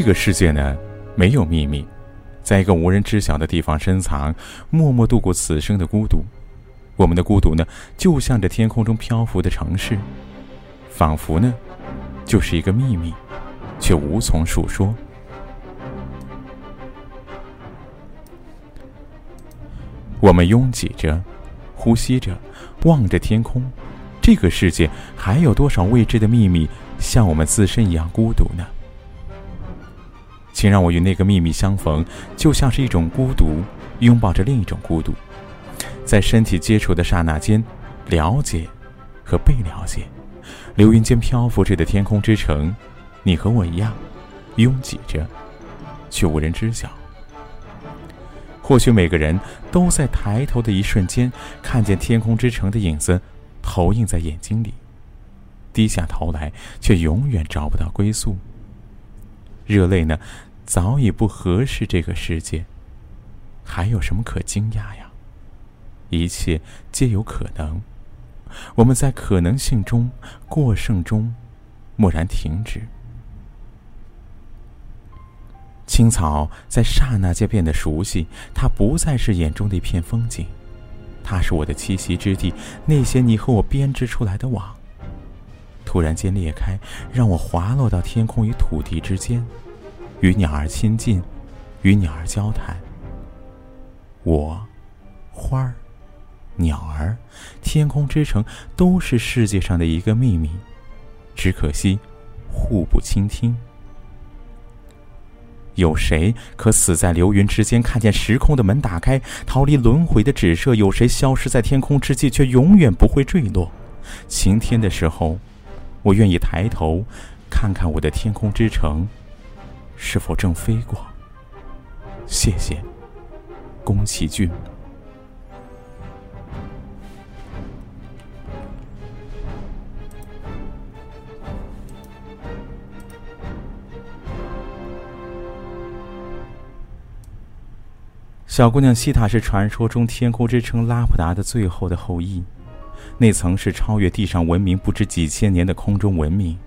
这个世界呢，没有秘密，在一个无人知晓的地方深藏，默默度过此生的孤独。我们的孤独呢，就像这天空中漂浮的城市，仿佛呢，就是一个秘密，却无从述说。我们拥挤着，呼吸着，望着天空，这个世界还有多少未知的秘密，像我们自身一样孤独呢？请让我与那个秘密相逢，就像是一种孤独，拥抱着另一种孤独。在身体接触的刹那间，了解和被了解，流云间漂浮着的天空之城，你和我一样，拥挤着，却无人知晓。或许每个人都在抬头的一瞬间，看见天空之城的影子投影在眼睛里，低下头来，却永远找不到归宿。热泪呢，早已不合适这个世界，还有什么可惊讶呀？一切皆有可能，我们在可能性中过剩中，蓦然停止。青草在刹那间变得熟悉，它不再是眼中的一片风景，它是我的栖息之地。那些你和我编织出来的网，突然间裂开，让我滑落到天空与土地之间，与鸟儿亲近，与鸟儿交谈。我，花儿。鸟儿，天空之城，都是世界上的一个秘密，只可惜，互不倾听。有谁可死在流云之间，看见时空的门打开，逃离轮回的指射？有谁消失在天空之际，却永远不会坠落？晴天的时候，我愿意抬头，看看我的天空之城，是否正飞过？谢谢，宫崎骏。小姑娘西塔是传说中天空之城拉普达的最后的后裔，那曾是超越地上文明不知几千年的空中文明，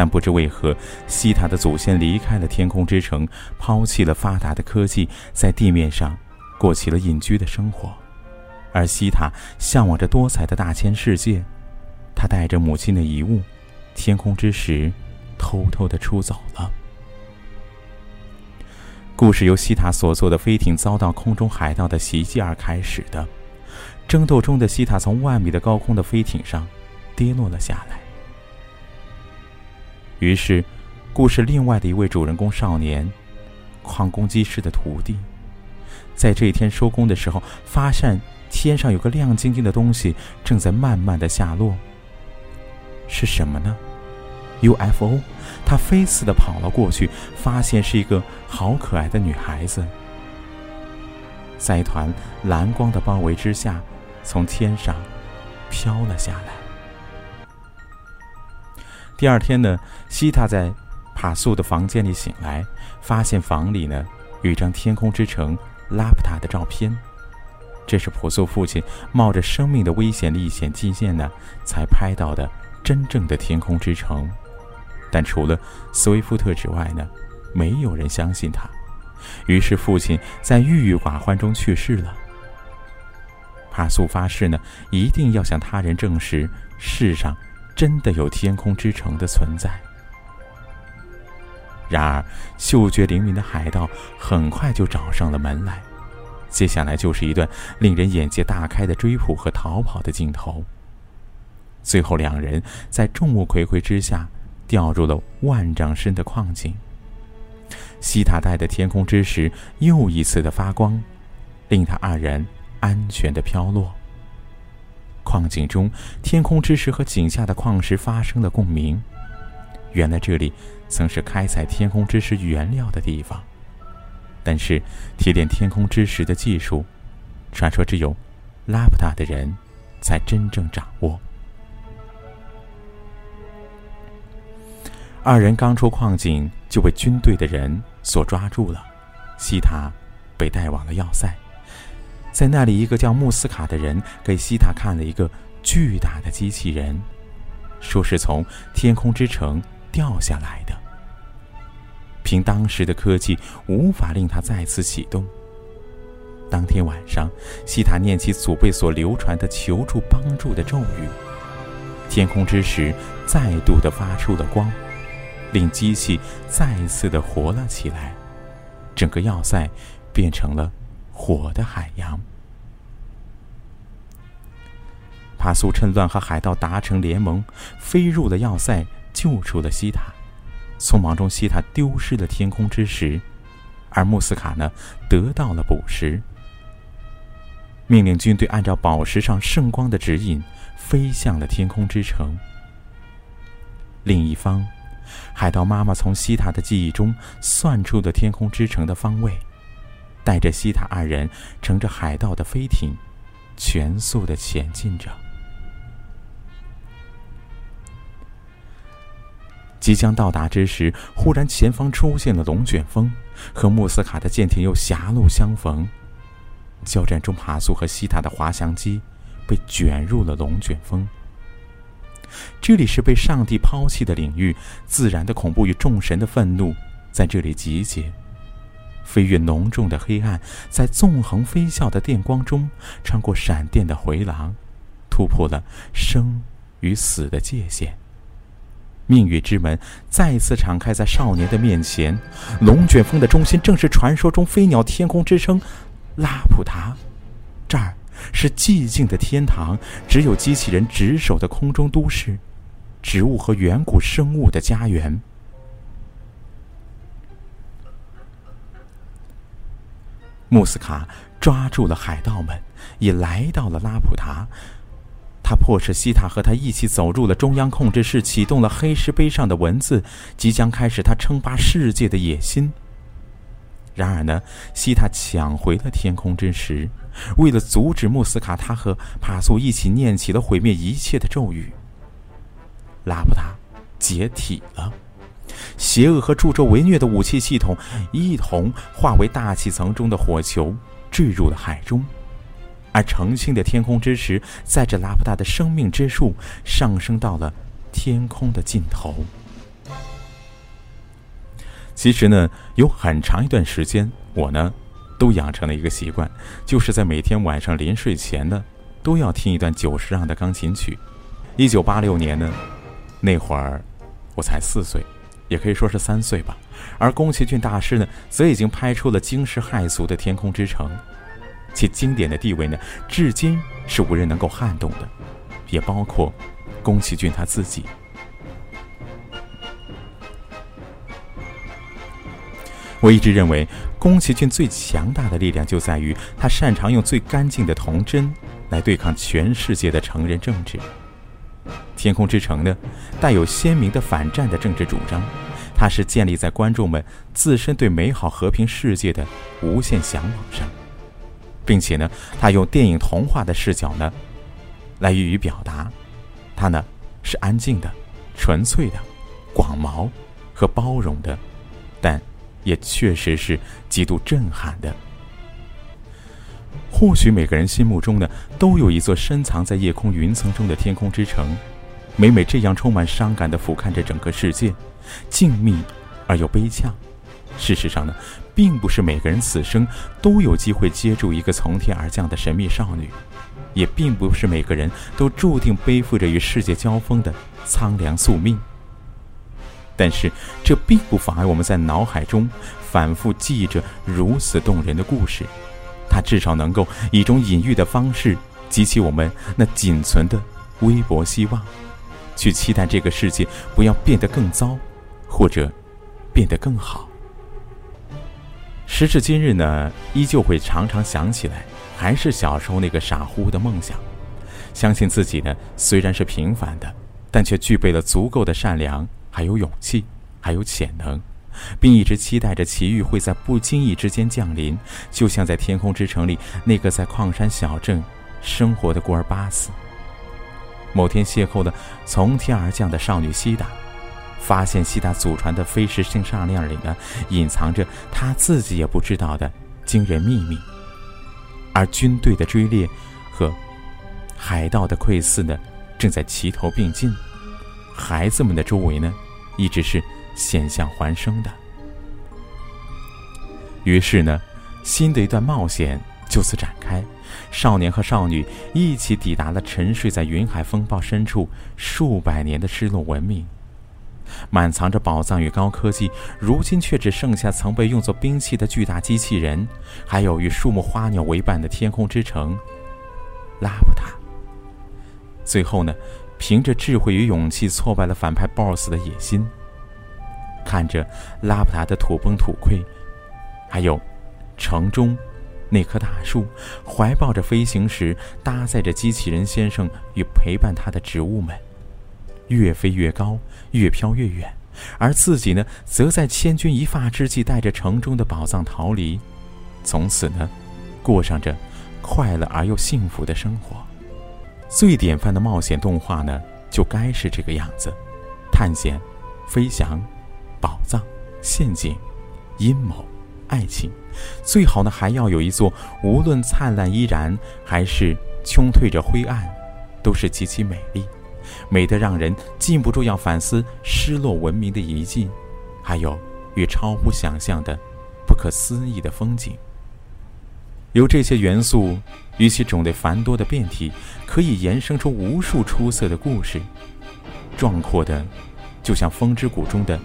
但不知为何，西塔的祖先离开了天空之城，抛弃了发达的科技，在地面上过起了隐居的生活，而西塔向往着多彩的大千世界，他带着母亲的遗物——天空之石，偷偷的出走了。故事由西塔所坐的飞艇遭到空中海盗的袭击而开始的。争斗中的西塔从万米的高空的飞艇上跌落了下来。于是，故事另外的一位主人公少年，矿工技师的徒弟，在这一天收工的时候，发现天上有个亮晶晶的东西正在慢慢的下落。是什么呢？UFO。他飞似的跑了过去，发现是一个好可爱的女孩子，在一团蓝光的包围之下，从天上飘了下来。第二天呢，西塔在帕素的房间里醒来，发现房里呢有一张天空之城拉普塔的照片，这是朴素父亲冒着生命的危险历险记念呢才拍到的真正的天空之城。但除了斯威夫特之外呢，没有人相信他。于是父亲在郁郁寡欢中去世了。帕素发誓呢，一定要向他人证实世上真的有天空之城的存在。然而，嗅觉灵敏的海盗很快就找上了门来。接下来就是一段令人眼界大开的追捕和逃跑的镜头。最后，两人在众目睽睽之下。掉入了万丈深的矿井。西塔带的天空之石又一次的发光，令他二人安全的飘落。矿井中，天空之石和井下的矿石发生了共鸣。原来这里曾是开采天空之石原料的地方，但是提炼天空之石的技术，传说只有拉普达的人才真正掌握。二人刚出矿井，就被军队的人所抓住了。西塔被带往了要塞，在那里，一个叫穆斯卡的人给西塔看了一个巨大的机器人，说是从天空之城掉下来的。凭当时的科技，无法令它再次启动。当天晚上，西塔念起祖辈所流传的求助帮助的咒语，天空之石再度的发出了光，令机器再次的活了起来，整个要塞变成了火的海洋。帕苏趁乱和海盗达成联盟，飞入了要塞，救出了西塔。匆忙中，西塔丢失了天空之石，而穆斯卡呢，得到了补石。命令军队按照宝石上圣光的指引，飞向了天空之城。另一方，海盗妈妈从西塔的记忆中算出了天空之城的方位，带着西塔二人乘着海盗的飞艇，全速的前进着。即将到达之时，忽然前方出现了龙卷风，和穆斯卡的舰艇又狭路相逢。交战中，帕苏和西塔的滑翔机被卷入了龙卷风。这里是被上帝抛弃的领域，自然的恐怖与众神的愤怒在这里集结。飞越浓重的黑暗，在纵横飞啸的电光中，穿过闪电的回廊，突破了生与死的界限。命运之门再次敞开在少年的面前。龙卷风的中心正是传说中飞鸟天空之声。拉普达，这儿是寂静的天堂，只有机器人值守的空中都市，植物和远古生物的家园。穆斯卡抓住了海盗们，也来到了拉普达。他迫使西塔和他一起走入了中央控制室，启动了黑石碑上的文字，即将开始他称霸世界的野心。然而呢，西塔抢回了天空之石，为了阻止穆斯卡，他和帕苏一起念起了毁灭一切的咒语。拉布达解体了，邪恶和助纣为虐的武器系统一同化为大气层中的火球，坠入了海中，而澄清的天空之石载着拉布达的生命之树上升到了天空的尽头。其实呢，有很长一段时间，我呢，都养成了一个习惯，就是在每天晚上临睡前呢，都要听一段久石让的钢琴曲。一九八六年呢，那会儿我才四岁，也可以说是三岁吧。而宫崎骏大师呢，则已经拍出了惊世骇俗的《天空之城》，其经典的地位呢，至今是无人能够撼动的，也包括宫崎骏他自己。我一直认为，宫崎骏最强大的力量就在于他擅长用最干净的童真来对抗全世界的成人政治。《天空之城》呢，带有鲜明的反战的政治主张，它是建立在观众们自身对美好和平世界的无限向往上，并且呢，他用电影童话的视角呢，来予以表达。他呢，是安静的、纯粹的、广袤和包容的，但。也确实是极度震撼的。或许每个人心目中呢，都有一座深藏在夜空云层中的天空之城，每每这样充满伤感的俯瞰着整个世界，静谧而又悲怆。事实上呢，并不是每个人此生都有机会接住一个从天而降的神秘少女，也并不是每个人都注定背负着与世界交锋的苍凉宿命。但是，这并不妨碍我们在脑海中反复记忆着如此动人的故事。它至少能够以一种隐喻的方式激起我们那仅存的微薄希望，去期待这个世界不要变得更糟，或者变得更好。时至今日呢，依旧会常常想起来，还是小时候那个傻乎乎的梦想，相信自己呢虽然是平凡的，但却具备了足够的善良。还有勇气，还有潜能，并一直期待着奇遇会在不经意之间降临，就像在天空之城里那个在矿山小镇生活的孤儿巴斯。某天邂逅了从天而降的少女西达，发现西达祖传的飞石性项链里呢，隐藏着他自己也不知道的惊人秘密。而军队的追猎和海盗的窥伺呢，正在齐头并进。孩子们的周围呢，一直是险象环生的。于是呢，新的一段冒险就此展开。少年和少女一起抵达了沉睡在云海风暴深处数百年的失落文明，满藏着宝藏与高科技，如今却只剩下曾被用作兵器的巨大机器人，还有与树木花鸟为伴的天空之城——拉普塔。最后呢，凭着智慧与勇气挫败了反派 BOSS 的野心。看着拉普塔的土崩土溃，还有城中。那棵大树，怀抱着飞行时搭载着机器人先生与陪伴他的植物们，越飞越高，越飘越远，而自己呢，则在千钧一发之际带着城中的宝藏逃离，从此呢，过上着快乐而又幸福的生活。最典范的冒险动画呢，就该是这个样子：探险、飞翔、宝藏、陷阱、阴谋。爱情，最好呢还要有一座，无论灿烂依然，还是穷退着灰暗，都是极其美丽，美得让人禁不住要反思失落文明的遗迹，还有与超乎想象的不可思议的风景。由这些元素与其种类繁多的变体，可以延伸出无数出色的故事，壮阔的，就像风之谷中的。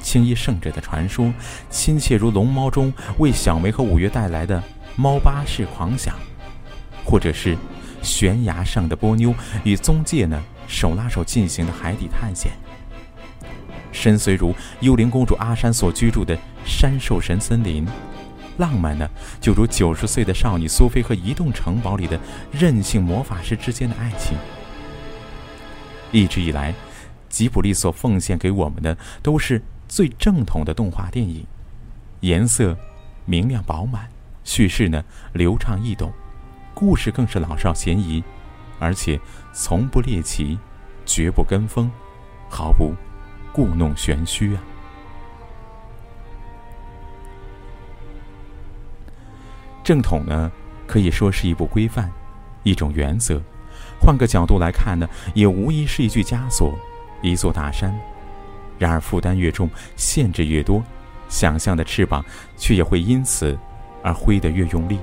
青衣圣者的传说，亲切如龙猫中为小梅和五月带来的猫巴士狂想，或者是悬崖上的波妞与宗介呢手拉手进行的海底探险，深邃如幽灵公主阿山所居住的山兽神森林，浪漫呢就如九十岁的少女苏菲和移动城堡里的任性魔法师之间的爱情。一直以来，吉卜力所奉献给我们的都是。最正统的动画电影，颜色明亮饱满，叙事呢流畅易懂，故事更是老少咸宜，而且从不猎奇，绝不跟风，毫不故弄玄虚啊！正统呢，可以说是一部规范，一种原则；换个角度来看呢，也无疑是一具枷锁，一座大山。然而负担越重，限制越多，想象的翅膀却也会因此而挥得越用力，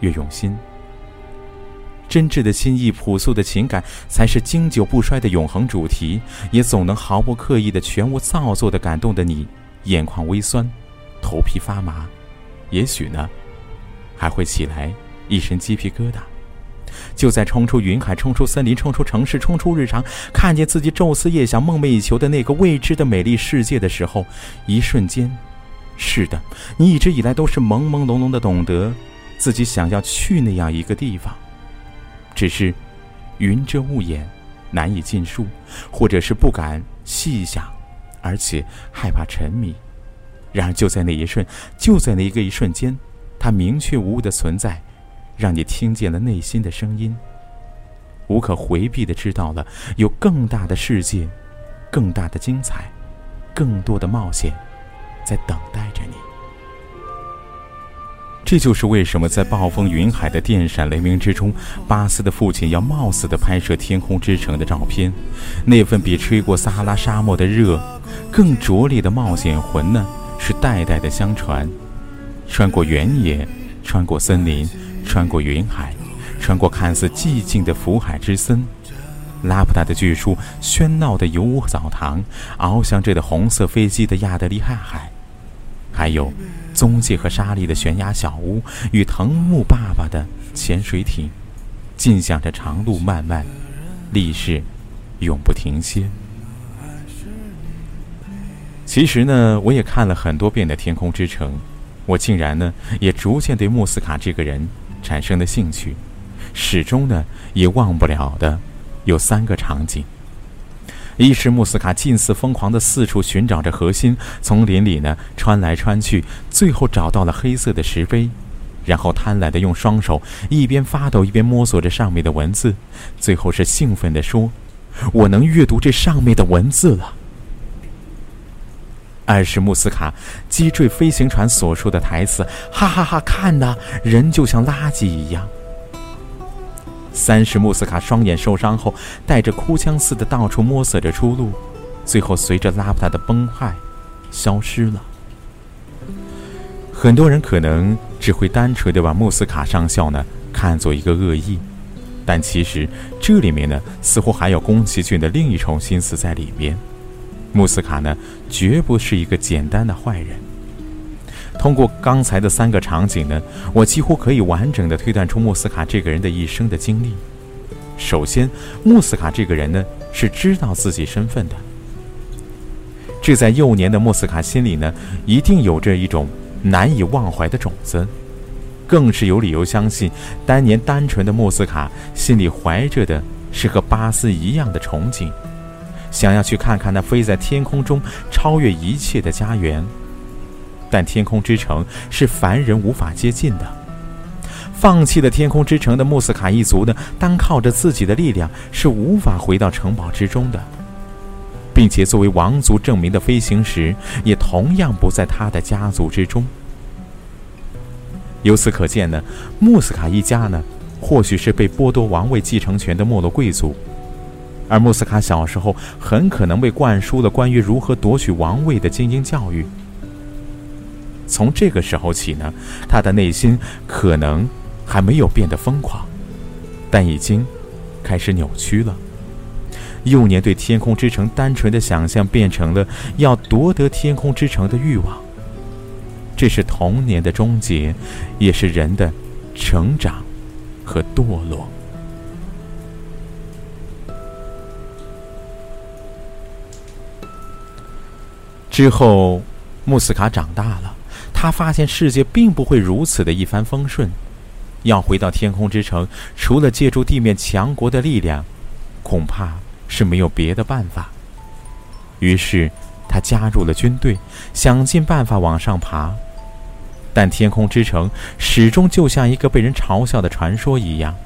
越用心。真挚的心意、朴素的情感，才是经久不衰的永恒主题，也总能毫不刻意的、全无造作的感动的你，眼眶微酸，头皮发麻，也许呢，还会起来一身鸡皮疙瘩。就在冲出云海、冲出森林、冲出城市、冲出日常，看见自己昼思夜想、梦寐以求的那个未知的美丽世界的时候，一瞬间，是的，你一直以来都是朦朦胧胧的懂得，自己想要去那样一个地方，只是云遮雾掩，难以尽数，或者是不敢细想，而且害怕沉迷。然而就在那一瞬，就在那一个一瞬间，它明确无误的存在。让你听见了内心的声音，无可回避的知道了有更大的世界，更大的精彩，更多的冒险在等待。这就是为什么在暴风云海的电闪雷鸣之中，巴斯的父亲要冒死的拍摄《天空之城》的照片。那份比吹过撒哈拉沙漠的热更灼烈的冒险魂呢，是代代的相传，穿过原野，穿过森林。穿过云海，穿过看似寂静的福海之森，拉普达的巨树，喧闹的油屋澡堂，翱翔着的红色飞机的亚德利汉海，还有宗介和沙利的悬崖小屋与藤木爸爸的潜水艇，尽享着长路漫漫，历史永不停歇。其实呢，我也看了很多遍的《天空之城》，我竟然呢，也逐渐对穆斯卡这个人。产生了兴趣，始终呢也忘不了的，有三个场景：一是穆斯卡近似疯狂的四处寻找着核心，丛林里呢穿来穿去，最后找到了黑色的石碑，然后贪婪的用双手一边发抖一边摸索着上面的文字，最后是兴奋的说：“我能阅读这上面的文字了。”二是穆斯卡击坠飞行船所说的台词：“哈哈哈，看呐，人就像垃圾一样。”三是穆斯卡双眼受伤后，带着哭腔似的到处摸索着出路，最后随着拉布达的崩坏，消失了。很多人可能只会单纯的把穆斯卡上校呢看作一个恶意，但其实这里面呢似乎还有宫崎骏的另一重心思在里边。穆斯卡呢绝不是一个简单的坏人。通过刚才的三个场景呢，我几乎可以完整的推断出穆斯卡这个人的一生的经历。首先，穆斯卡这个人呢是知道自己身份的，这在幼年的穆斯卡心里呢，一定有着一种难以忘怀的种子，更是有理由相信，当年单纯的穆斯卡心里怀着的是和巴斯一样的憧憬，想要去看看那飞在天空中、超越一切的家园。但天空之城是凡人无法接近的。放弃了天空之城的穆斯卡一族呢，单靠着自己的力量是无法回到城堡之中的，并且作为王族证明的飞行石也同样不在他的家族之中。由此可见呢，穆斯卡一家呢，或许是被剥夺王位继承权的没落贵族，而穆斯卡小时候很可能被灌输了关于如何夺取王位的精英教育。从这个时候起呢，他的内心可能还没有变得疯狂，但已经开始扭曲了。幼年对天空之城单纯的想象，变成了要夺得天空之城的欲望。这是童年的终结，也是人的成长和堕落。之后，穆斯卡长大了。他发现世界并不会如此的一帆风顺，要回到天空之城，除了借助地面强国的力量，恐怕是没有别的办法。于是，他加入了军队，想尽办法往上爬。但天空之城始终就像一个被人嘲笑的传说一样，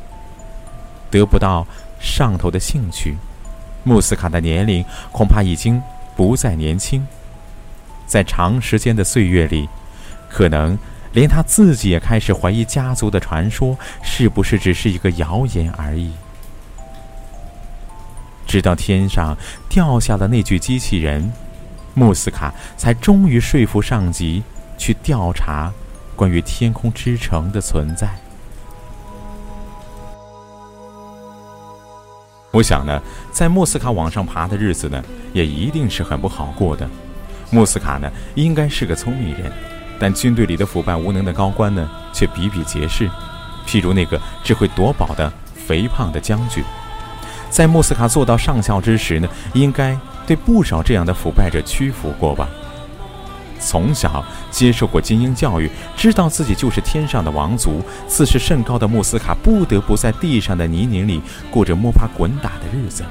得不到上头的兴趣。穆斯卡的年龄恐怕已经不再年轻，在长时间的岁月里。可能连他自己也开始怀疑家族的传说是不是只是一个谣言而已。直到天上掉下了那具机器人，穆斯卡才终于说服上级去调查关于天空之城的存在。我想呢，在穆斯卡往上爬的日子呢，也一定是很不好过的。穆斯卡呢，应该是个聪明人。但军队里的腐败无能的高官呢，却比比皆是。譬如那个只会夺宝的肥胖的将军，在莫斯卡做到上校之时呢，应该对不少这样的腐败者屈服过吧。从小接受过精英教育，知道自己就是天上的王族，自视甚高的穆斯卡，不得不在地上的泥泞里过着摸爬滚打的日子。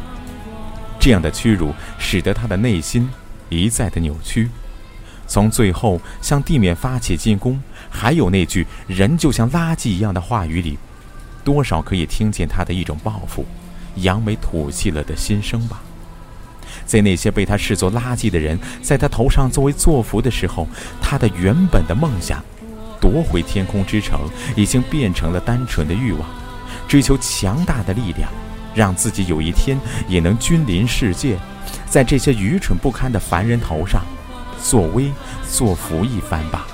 这样的屈辱，使得他的内心一再的扭曲。从最后向地面发起进攻，还有那句“人就像垃圾一样的”话语里，多少可以听见他的一种报复、扬眉吐气了的心声吧。在那些被他视作垃圾的人在他头上作为作福的时候，他的原本的梦想——夺回天空之城，已经变成了单纯的欲望，追求强大的力量，让自己有一天也能君临世界，在这些愚蠢不堪的凡人头上。作威作福一番吧。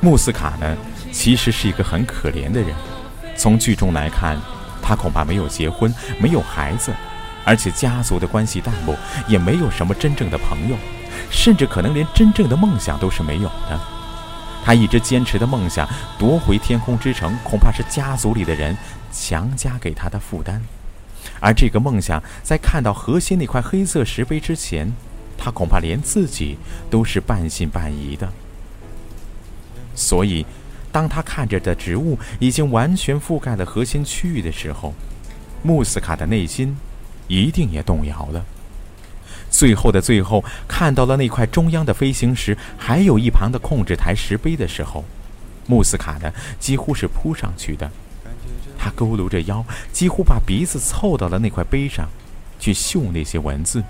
穆斯卡呢，其实是一个很可怜的人。从剧中来看，他恐怕没有结婚，没有孩子，而且家族的关系淡漠，也没有什么真正的朋友，甚至可能连真正的梦想都是没有的。他一直坚持的梦想——夺回天空之城，恐怕是家族里的人强加给他的负担。而这个梦想，在看到核心那块黑色石碑之前，他恐怕连自己都是半信半疑的。所以，当他看着的植物已经完全覆盖了核心区域的时候，穆斯卡的内心一定也动摇了。最后的最后，看到了那块中央的飞行石，还有一旁的控制台石碑的时候，穆斯卡呢，几乎是扑上去的。他佝偻着腰，几乎把鼻子凑到了那块碑上，去嗅那些文字，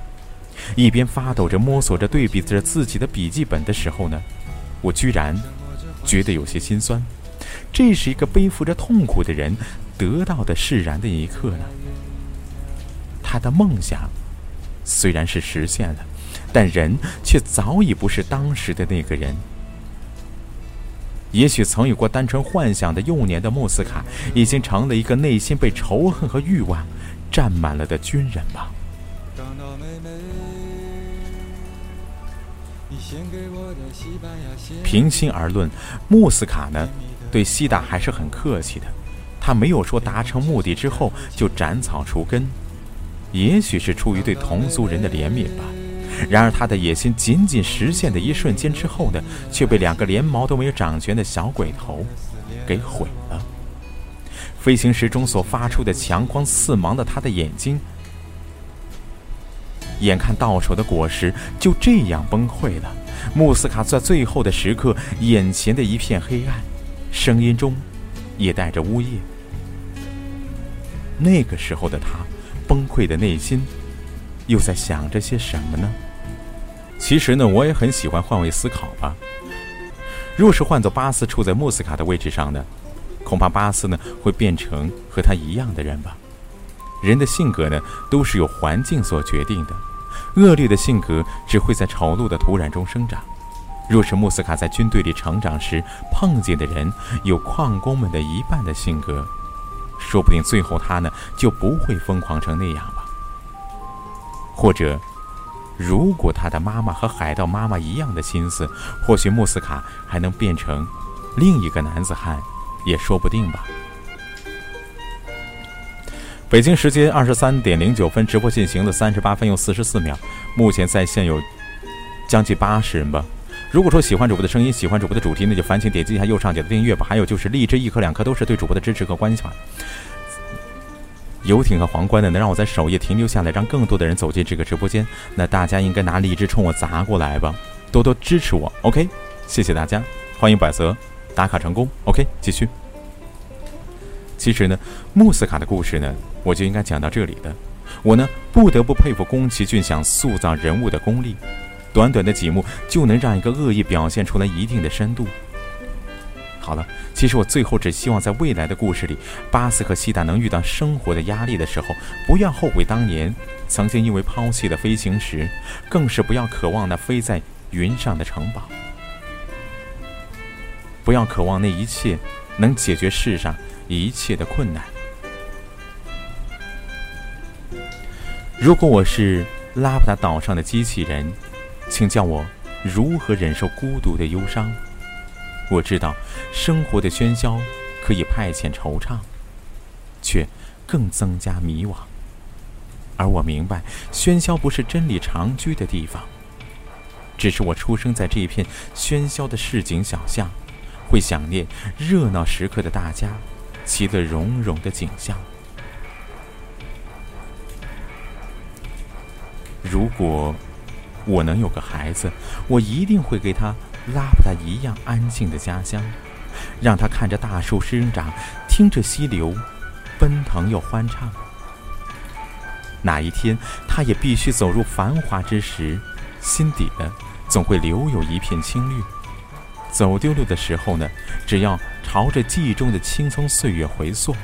一边发抖着摸索着对比着自己的笔记本的时候呢，我居然觉得有些心酸。这是一个背负着痛苦的人得到的释然的一刻呢。他的梦想虽然是实现了，但人却早已不是当时的那个人。也许曾有过单纯幻想的幼年的穆斯卡，已经成了一个内心被仇恨和欲望占满了的军人吧。平心而论，穆斯卡呢，对西达还是很客气的。他没有说达成目的之后就斩草除根，也许是出于对同族人的怜悯吧。然而他的野心仅仅实现的一瞬间之后呢，却被两个连毛都没有长全的小鬼头给毁了。飞行时钟所发出的强光刺盲了他的眼睛，眼看到手的果实就这样崩溃了。穆斯卡在最后的时刻，眼前的一片黑暗，声音中也带着呜咽。那个时候的他，崩溃的内心，又在想着些什么呢？其实呢，我也很喜欢换位思考吧。若是换做巴斯处在穆斯卡的位置上呢，恐怕巴斯呢会变成和他一样的人吧。人的性格呢，都是由环境所决定的。恶劣的性格只会在丑陋的土壤中生长。若是穆斯卡在军队里成长时碰见的人有矿工们的一半的性格，说不定最后他呢就不会疯狂成那样吧。或者，如果他的妈妈和海盗妈妈一样的心思，或许穆斯卡还能变成另一个男子汉，也说不定吧。北京时间二十三点零九分，直播进行了三十八分又四十四秒，目前在线有将近八十人吧。如果说喜欢主播的声音，喜欢主播的主题，那就烦请点击一下右上角的订阅吧。还有就是荔枝一颗两颗都是对主播的支持和关怀。游艇和皇冠呢，能让我在首页停留下来，让更多的人走进这个直播间。那大家应该拿荔枝冲我砸过来吧，多多支持我。OK，谢谢大家，欢迎百泽打卡成功。OK，继续。其实呢，穆斯卡的故事呢，我就应该讲到这里的。我呢，不得不佩服宫崎骏想塑造人物的功力，短短的几幕就能让一个恶意表现出来一定的深度。好了，其实我最后只希望在未来的故事里，巴斯和西达能遇到生活的压力的时候，不要后悔当年曾经因为抛弃的飞行时，更是不要渴望那飞在云上的城堡，不要渴望那一切能解决世上。一切的困难。如果我是拉普达岛上的机器人，请教我如何忍受孤独的忧伤。我知道生活的喧嚣可以派遣惆怅，却更增加迷惘。而我明白，喧嚣不是真理长居的地方，只是我出生在这片喧嚣的市井小巷，会想念热闹时刻的大家。其乐融融的景象。如果我能有个孩子，我一定会给他拉布达一样安静的家乡，让他看着大树生长，听着溪流奔腾又欢畅。哪一天他也必须走入繁华之时，心底呢总会留有一片青绿。走丢了的时候呢，只要。朝着记忆中的青葱岁月回溯，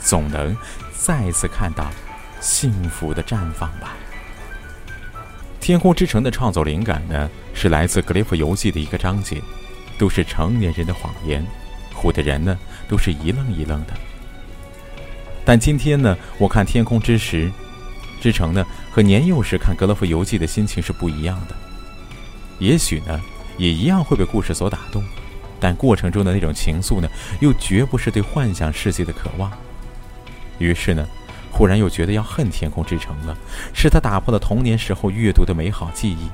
总能再次看到幸福的绽放吧。《天空之城》的创作灵感呢，是来自《格列佛游记》的一个章节，都是成年人的谎言，唬的人呢都是一愣一愣的。但今天呢，我看《天空之时之城》呢，和年幼时看《格列佛游记》的心情是不一样的。也许呢，也一样会被故事所打动。但过程中的那种情愫呢，又绝不是对幻想世界的渴望。于是呢，忽然又觉得要恨《天空之城》了，是他打破了童年时候阅读的美好记忆。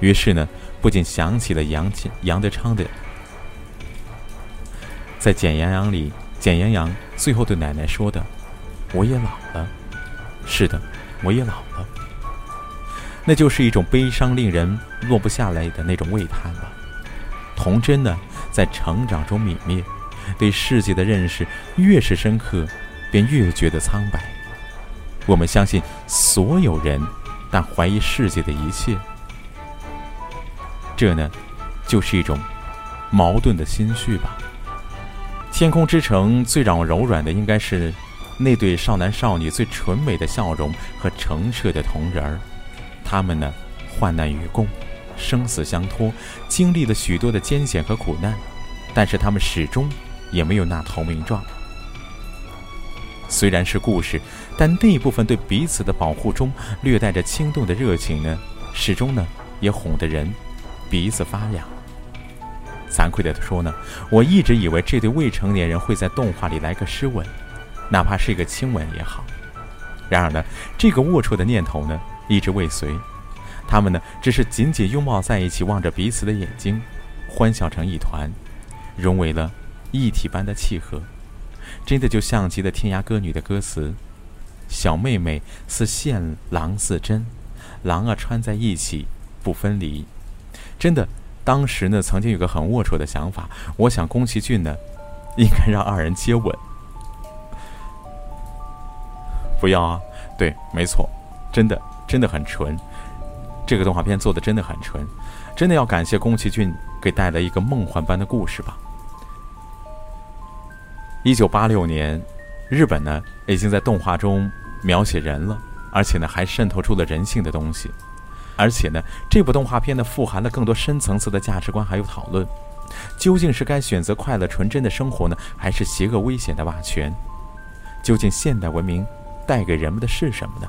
于是呢，不仅想起了杨杨德昌的，在《简阳阳》里，简阳阳最后对奶奶说的：“我也老了。”是的，我也老了。那就是一种悲伤，令人落不下来的那种喟叹吧。童真呢，在成长中泯灭，对世界的认识越是深刻，便越觉得苍白。我们相信所有人，但怀疑世界的一切。这呢，就是一种矛盾的心绪吧。天空之城最让我柔软的，应该是那对少男少女最纯美的笑容和澄澈的瞳仁儿。他们呢，患难与共，生死相托，经历了许多的艰险和苦难，但是他们始终也没有那投名状。虽然是故事，但那部分对彼此的保护中略带着轻动的热情呢，始终呢也哄得人鼻子发凉。惭愧的说呢，我一直以为这对未成年人会在动画里来个湿吻，哪怕是一个亲吻也好。然而呢，这个龌龊的念头呢一直未遂，他们呢只是紧紧拥抱在一起，望着彼此的眼睛，欢笑成一团，融为了一体般的契合。真的就像极了《天涯歌女》的歌词：“小妹妹似线，郎似针，郎啊穿在一起不分离。”真的，当时呢曾经有个很龌龊的想法，我想宫崎骏呢应该让二人接吻。不要啊！对，没错，真的真的很纯。这个动画片做的真的很纯，真的要感谢宫崎骏给带来一个梦幻般的故事吧。一九八六年，日本呢已经在动画中描写人了，而且呢还渗透出了人性的东西，而且呢这部动画片呢富含了更多深层次的价值观还有讨论，究竟是该选择快乐纯真的生活呢，还是邪恶危险的霸权？究竟现代文明带给人们的是什么呢？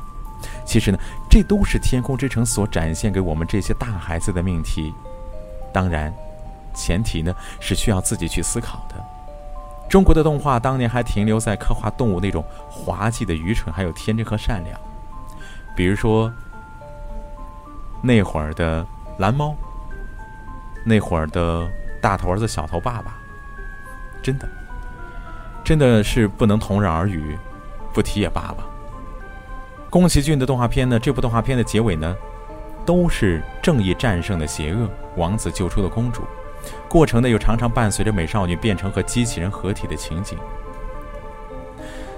其实呢这都是《天空之城》所展现给我们这些大孩子的命题，当然，前提呢是需要自己去思考的。中国的动画当年还停留在刻画动物那种滑稽的愚蠢，还有天真和善良。比如说，那会儿的蓝猫，那会儿的大头儿子小头爸爸，真的，真的是不能同日而语，不提也罢吧。宫崎骏的动画片呢，这部动画片的结尾呢，都是正义战胜了邪恶，王子救出了公主。过程呢，又常常伴随着美少女变成和机器人合体的情景。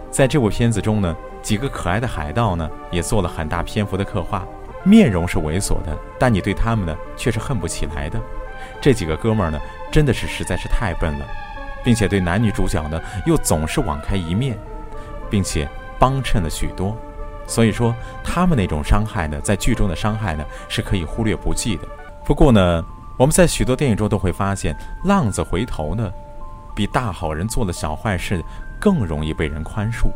在这部片子中呢，几个可爱的海盗呢，也做了很大篇幅的刻画，面容是猥琐的，但你对他们呢，却是恨不起来的。这几个哥们儿呢，真的是实在是太笨了，并且对男女主角呢，又总是网开一面，并且帮衬了许多。所以说，他们那种伤害呢，在剧中的伤害呢，是可以忽略不计的。不过呢。我们在许多电影中都会发现，浪子回头呢，比大好人做了小坏事更容易被人宽恕。